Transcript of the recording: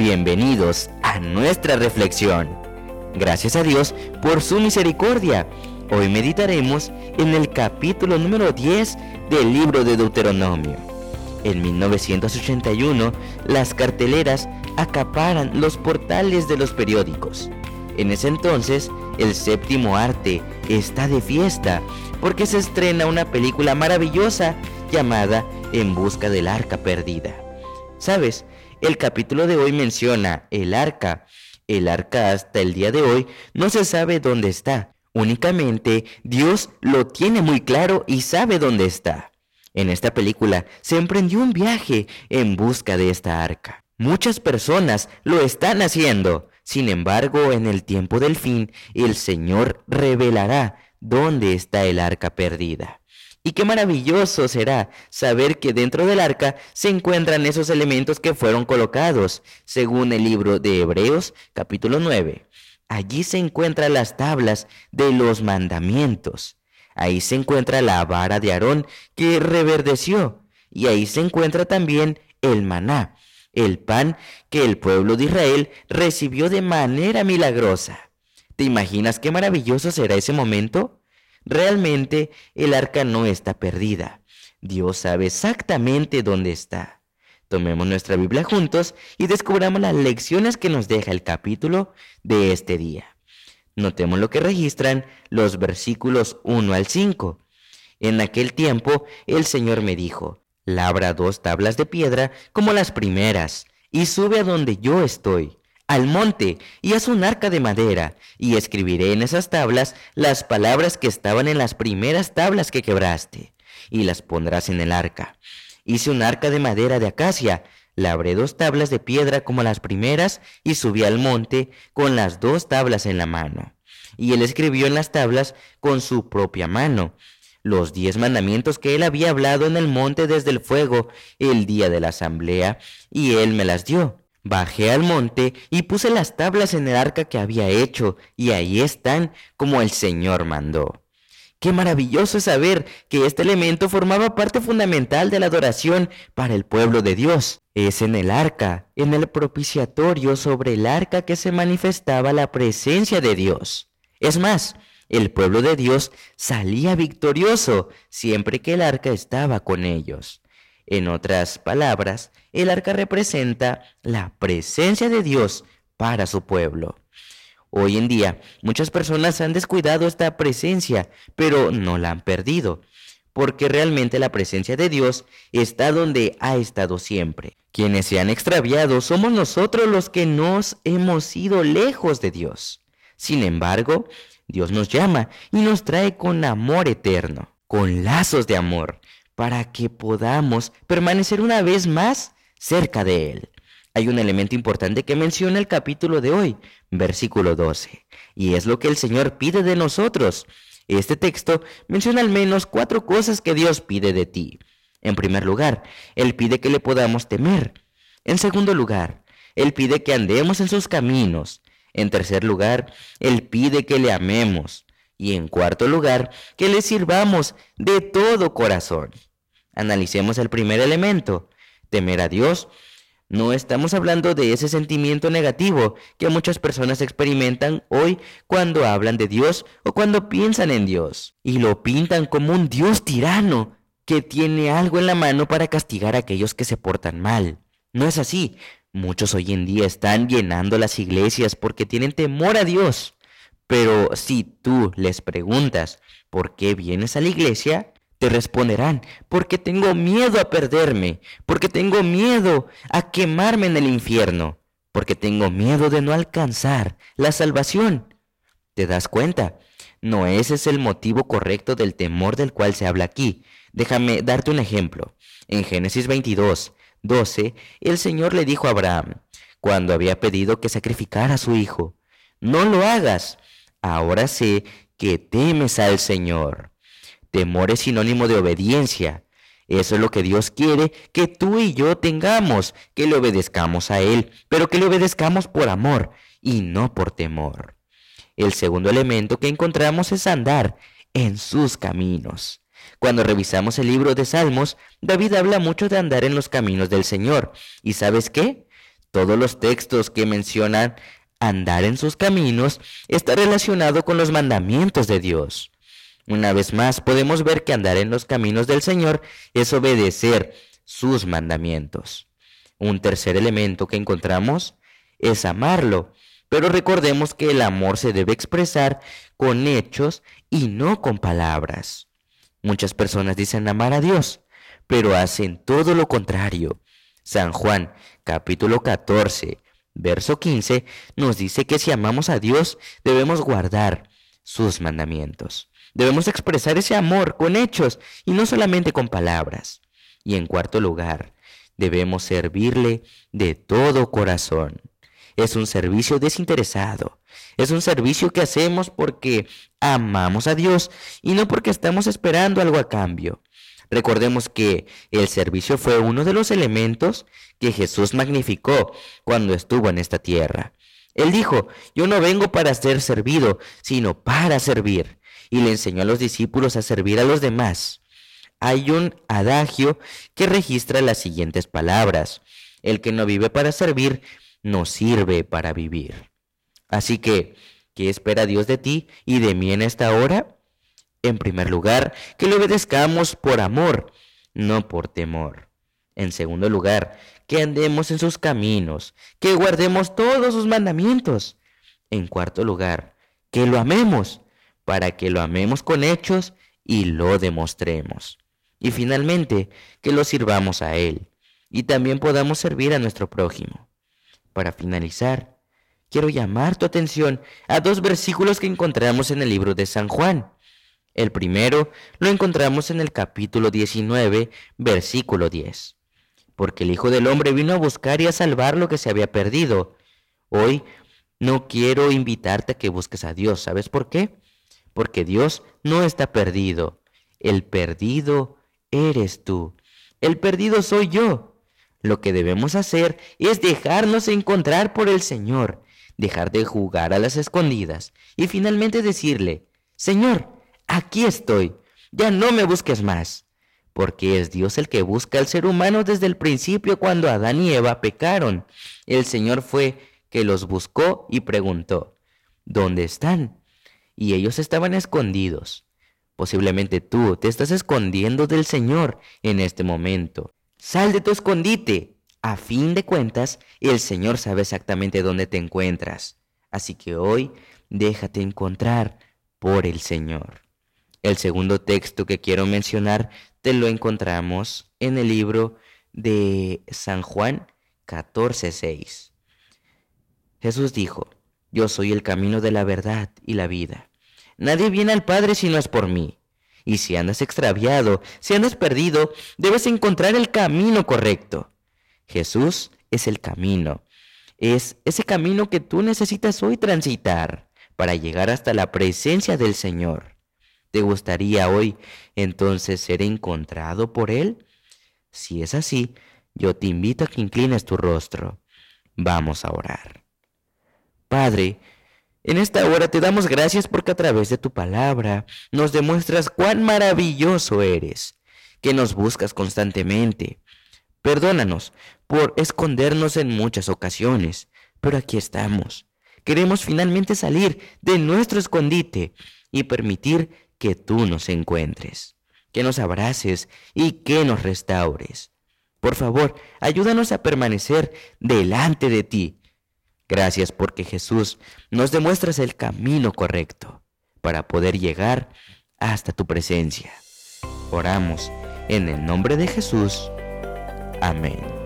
Bienvenidos a nuestra reflexión. Gracias a Dios por su misericordia. Hoy meditaremos en el capítulo número 10 del libro de Deuteronomio. En 1981, las carteleras acaparan los portales de los periódicos. En ese entonces, el séptimo arte está de fiesta porque se estrena una película maravillosa llamada En busca del arca perdida. ¿Sabes? El capítulo de hoy menciona el arca. El arca hasta el día de hoy no se sabe dónde está. Únicamente Dios lo tiene muy claro y sabe dónde está. En esta película se emprendió un viaje en busca de esta arca. Muchas personas lo están haciendo. Sin embargo, en el tiempo del fin, el Señor revelará dónde está el arca perdida. Y qué maravilloso será saber que dentro del arca se encuentran esos elementos que fueron colocados, según el libro de Hebreos capítulo 9. Allí se encuentran las tablas de los mandamientos. Ahí se encuentra la vara de Aarón que reverdeció. Y ahí se encuentra también el maná, el pan que el pueblo de Israel recibió de manera milagrosa. ¿Te imaginas qué maravilloso será ese momento? Realmente el arca no está perdida. Dios sabe exactamente dónde está. Tomemos nuestra Biblia juntos y descubramos las lecciones que nos deja el capítulo de este día. Notemos lo que registran los versículos 1 al 5. En aquel tiempo el Señor me dijo, labra dos tablas de piedra como las primeras, y sube a donde yo estoy al monte y haz un arca de madera, y escribiré en esas tablas las palabras que estaban en las primeras tablas que quebraste, y las pondrás en el arca. Hice un arca de madera de acacia, labré dos tablas de piedra como las primeras, y subí al monte con las dos tablas en la mano. Y él escribió en las tablas con su propia mano los diez mandamientos que él había hablado en el monte desde el fuego el día de la asamblea, y él me las dio. Bajé al monte y puse las tablas en el arca que había hecho, y ahí están como el Señor mandó. Qué maravilloso es saber que este elemento formaba parte fundamental de la adoración para el pueblo de Dios. Es en el arca, en el propiciatorio sobre el arca que se manifestaba la presencia de Dios. Es más, el pueblo de Dios salía victorioso siempre que el arca estaba con ellos. En otras palabras, el arca representa la presencia de Dios para su pueblo. Hoy en día, muchas personas han descuidado esta presencia, pero no la han perdido, porque realmente la presencia de Dios está donde ha estado siempre. Quienes se han extraviado somos nosotros los que nos hemos ido lejos de Dios. Sin embargo, Dios nos llama y nos trae con amor eterno, con lazos de amor, para que podamos permanecer una vez más cerca de Él. Hay un elemento importante que menciona el capítulo de hoy, versículo 12, y es lo que el Señor pide de nosotros. Este texto menciona al menos cuatro cosas que Dios pide de ti. En primer lugar, Él pide que le podamos temer. En segundo lugar, Él pide que andemos en sus caminos. En tercer lugar, Él pide que le amemos. Y en cuarto lugar, que le sirvamos de todo corazón. Analicemos el primer elemento, temer a Dios. No estamos hablando de ese sentimiento negativo que muchas personas experimentan hoy cuando hablan de Dios o cuando piensan en Dios y lo pintan como un Dios tirano que tiene algo en la mano para castigar a aquellos que se portan mal. No es así. Muchos hoy en día están llenando las iglesias porque tienen temor a Dios. Pero si tú les preguntas por qué vienes a la iglesia, te responderán, porque tengo miedo a perderme, porque tengo miedo a quemarme en el infierno, porque tengo miedo de no alcanzar la salvación. ¿Te das cuenta? No ese es el motivo correcto del temor del cual se habla aquí. Déjame darte un ejemplo. En Génesis 22, 12, el Señor le dijo a Abraham, cuando había pedido que sacrificara a su hijo, no lo hagas, ahora sé que temes al Señor. Temor es sinónimo de obediencia. Eso es lo que Dios quiere que tú y yo tengamos, que le obedezcamos a Él, pero que le obedezcamos por amor y no por temor. El segundo elemento que encontramos es andar en sus caminos. Cuando revisamos el libro de Salmos, David habla mucho de andar en los caminos del Señor. ¿Y sabes qué? Todos los textos que mencionan andar en sus caminos está relacionado con los mandamientos de Dios. Una vez más, podemos ver que andar en los caminos del Señor es obedecer sus mandamientos. Un tercer elemento que encontramos es amarlo, pero recordemos que el amor se debe expresar con hechos y no con palabras. Muchas personas dicen amar a Dios, pero hacen todo lo contrario. San Juan capítulo 14, verso 15 nos dice que si amamos a Dios debemos guardar sus mandamientos. Debemos expresar ese amor con hechos y no solamente con palabras. Y en cuarto lugar, debemos servirle de todo corazón. Es un servicio desinteresado. Es un servicio que hacemos porque amamos a Dios y no porque estamos esperando algo a cambio. Recordemos que el servicio fue uno de los elementos que Jesús magnificó cuando estuvo en esta tierra. Él dijo, yo no vengo para ser servido, sino para servir. Y le enseñó a los discípulos a servir a los demás. Hay un adagio que registra las siguientes palabras. El que no vive para servir, no sirve para vivir. Así que, ¿qué espera Dios de ti y de mí en esta hora? En primer lugar, que le obedezcamos por amor, no por temor. En segundo lugar, que andemos en sus caminos, que guardemos todos sus mandamientos. En cuarto lugar, que lo amemos, para que lo amemos con hechos y lo demostremos. Y finalmente, que lo sirvamos a Él y también podamos servir a nuestro prójimo. Para finalizar, quiero llamar tu atención a dos versículos que encontramos en el libro de San Juan. El primero lo encontramos en el capítulo 19, versículo 10. Porque el Hijo del Hombre vino a buscar y a salvar lo que se había perdido. Hoy no quiero invitarte a que busques a Dios. ¿Sabes por qué? Porque Dios no está perdido. El perdido eres tú. El perdido soy yo. Lo que debemos hacer es dejarnos encontrar por el Señor, dejar de jugar a las escondidas y finalmente decirle, Señor, aquí estoy, ya no me busques más, porque es Dios el que busca al ser humano desde el principio cuando Adán y Eva pecaron. El Señor fue que los buscó y preguntó, ¿dónde están? Y ellos estaban escondidos. Posiblemente tú te estás escondiendo del Señor en este momento. Sal de tu escondite. A fin de cuentas, el Señor sabe exactamente dónde te encuentras. Así que hoy déjate encontrar por el Señor. El segundo texto que quiero mencionar te lo encontramos en el libro de San Juan 14:6. Jesús dijo, Yo soy el camino de la verdad y la vida. Nadie viene al Padre si no es por mí. Y si andas extraviado, si andas perdido, debes encontrar el camino correcto. Jesús es el camino. Es ese camino que tú necesitas hoy transitar para llegar hasta la presencia del Señor. ¿Te gustaría hoy entonces ser encontrado por Él? Si es así, yo te invito a que inclines tu rostro. Vamos a orar. Padre, en esta hora te damos gracias porque a través de tu palabra nos demuestras cuán maravilloso eres, que nos buscas constantemente. Perdónanos por escondernos en muchas ocasiones, pero aquí estamos. Queremos finalmente salir de nuestro escondite y permitir que tú nos encuentres, que nos abraces y que nos restaures. Por favor, ayúdanos a permanecer delante de ti. Gracias porque Jesús nos demuestras el camino correcto para poder llegar hasta tu presencia. Oramos en el nombre de Jesús. Amén.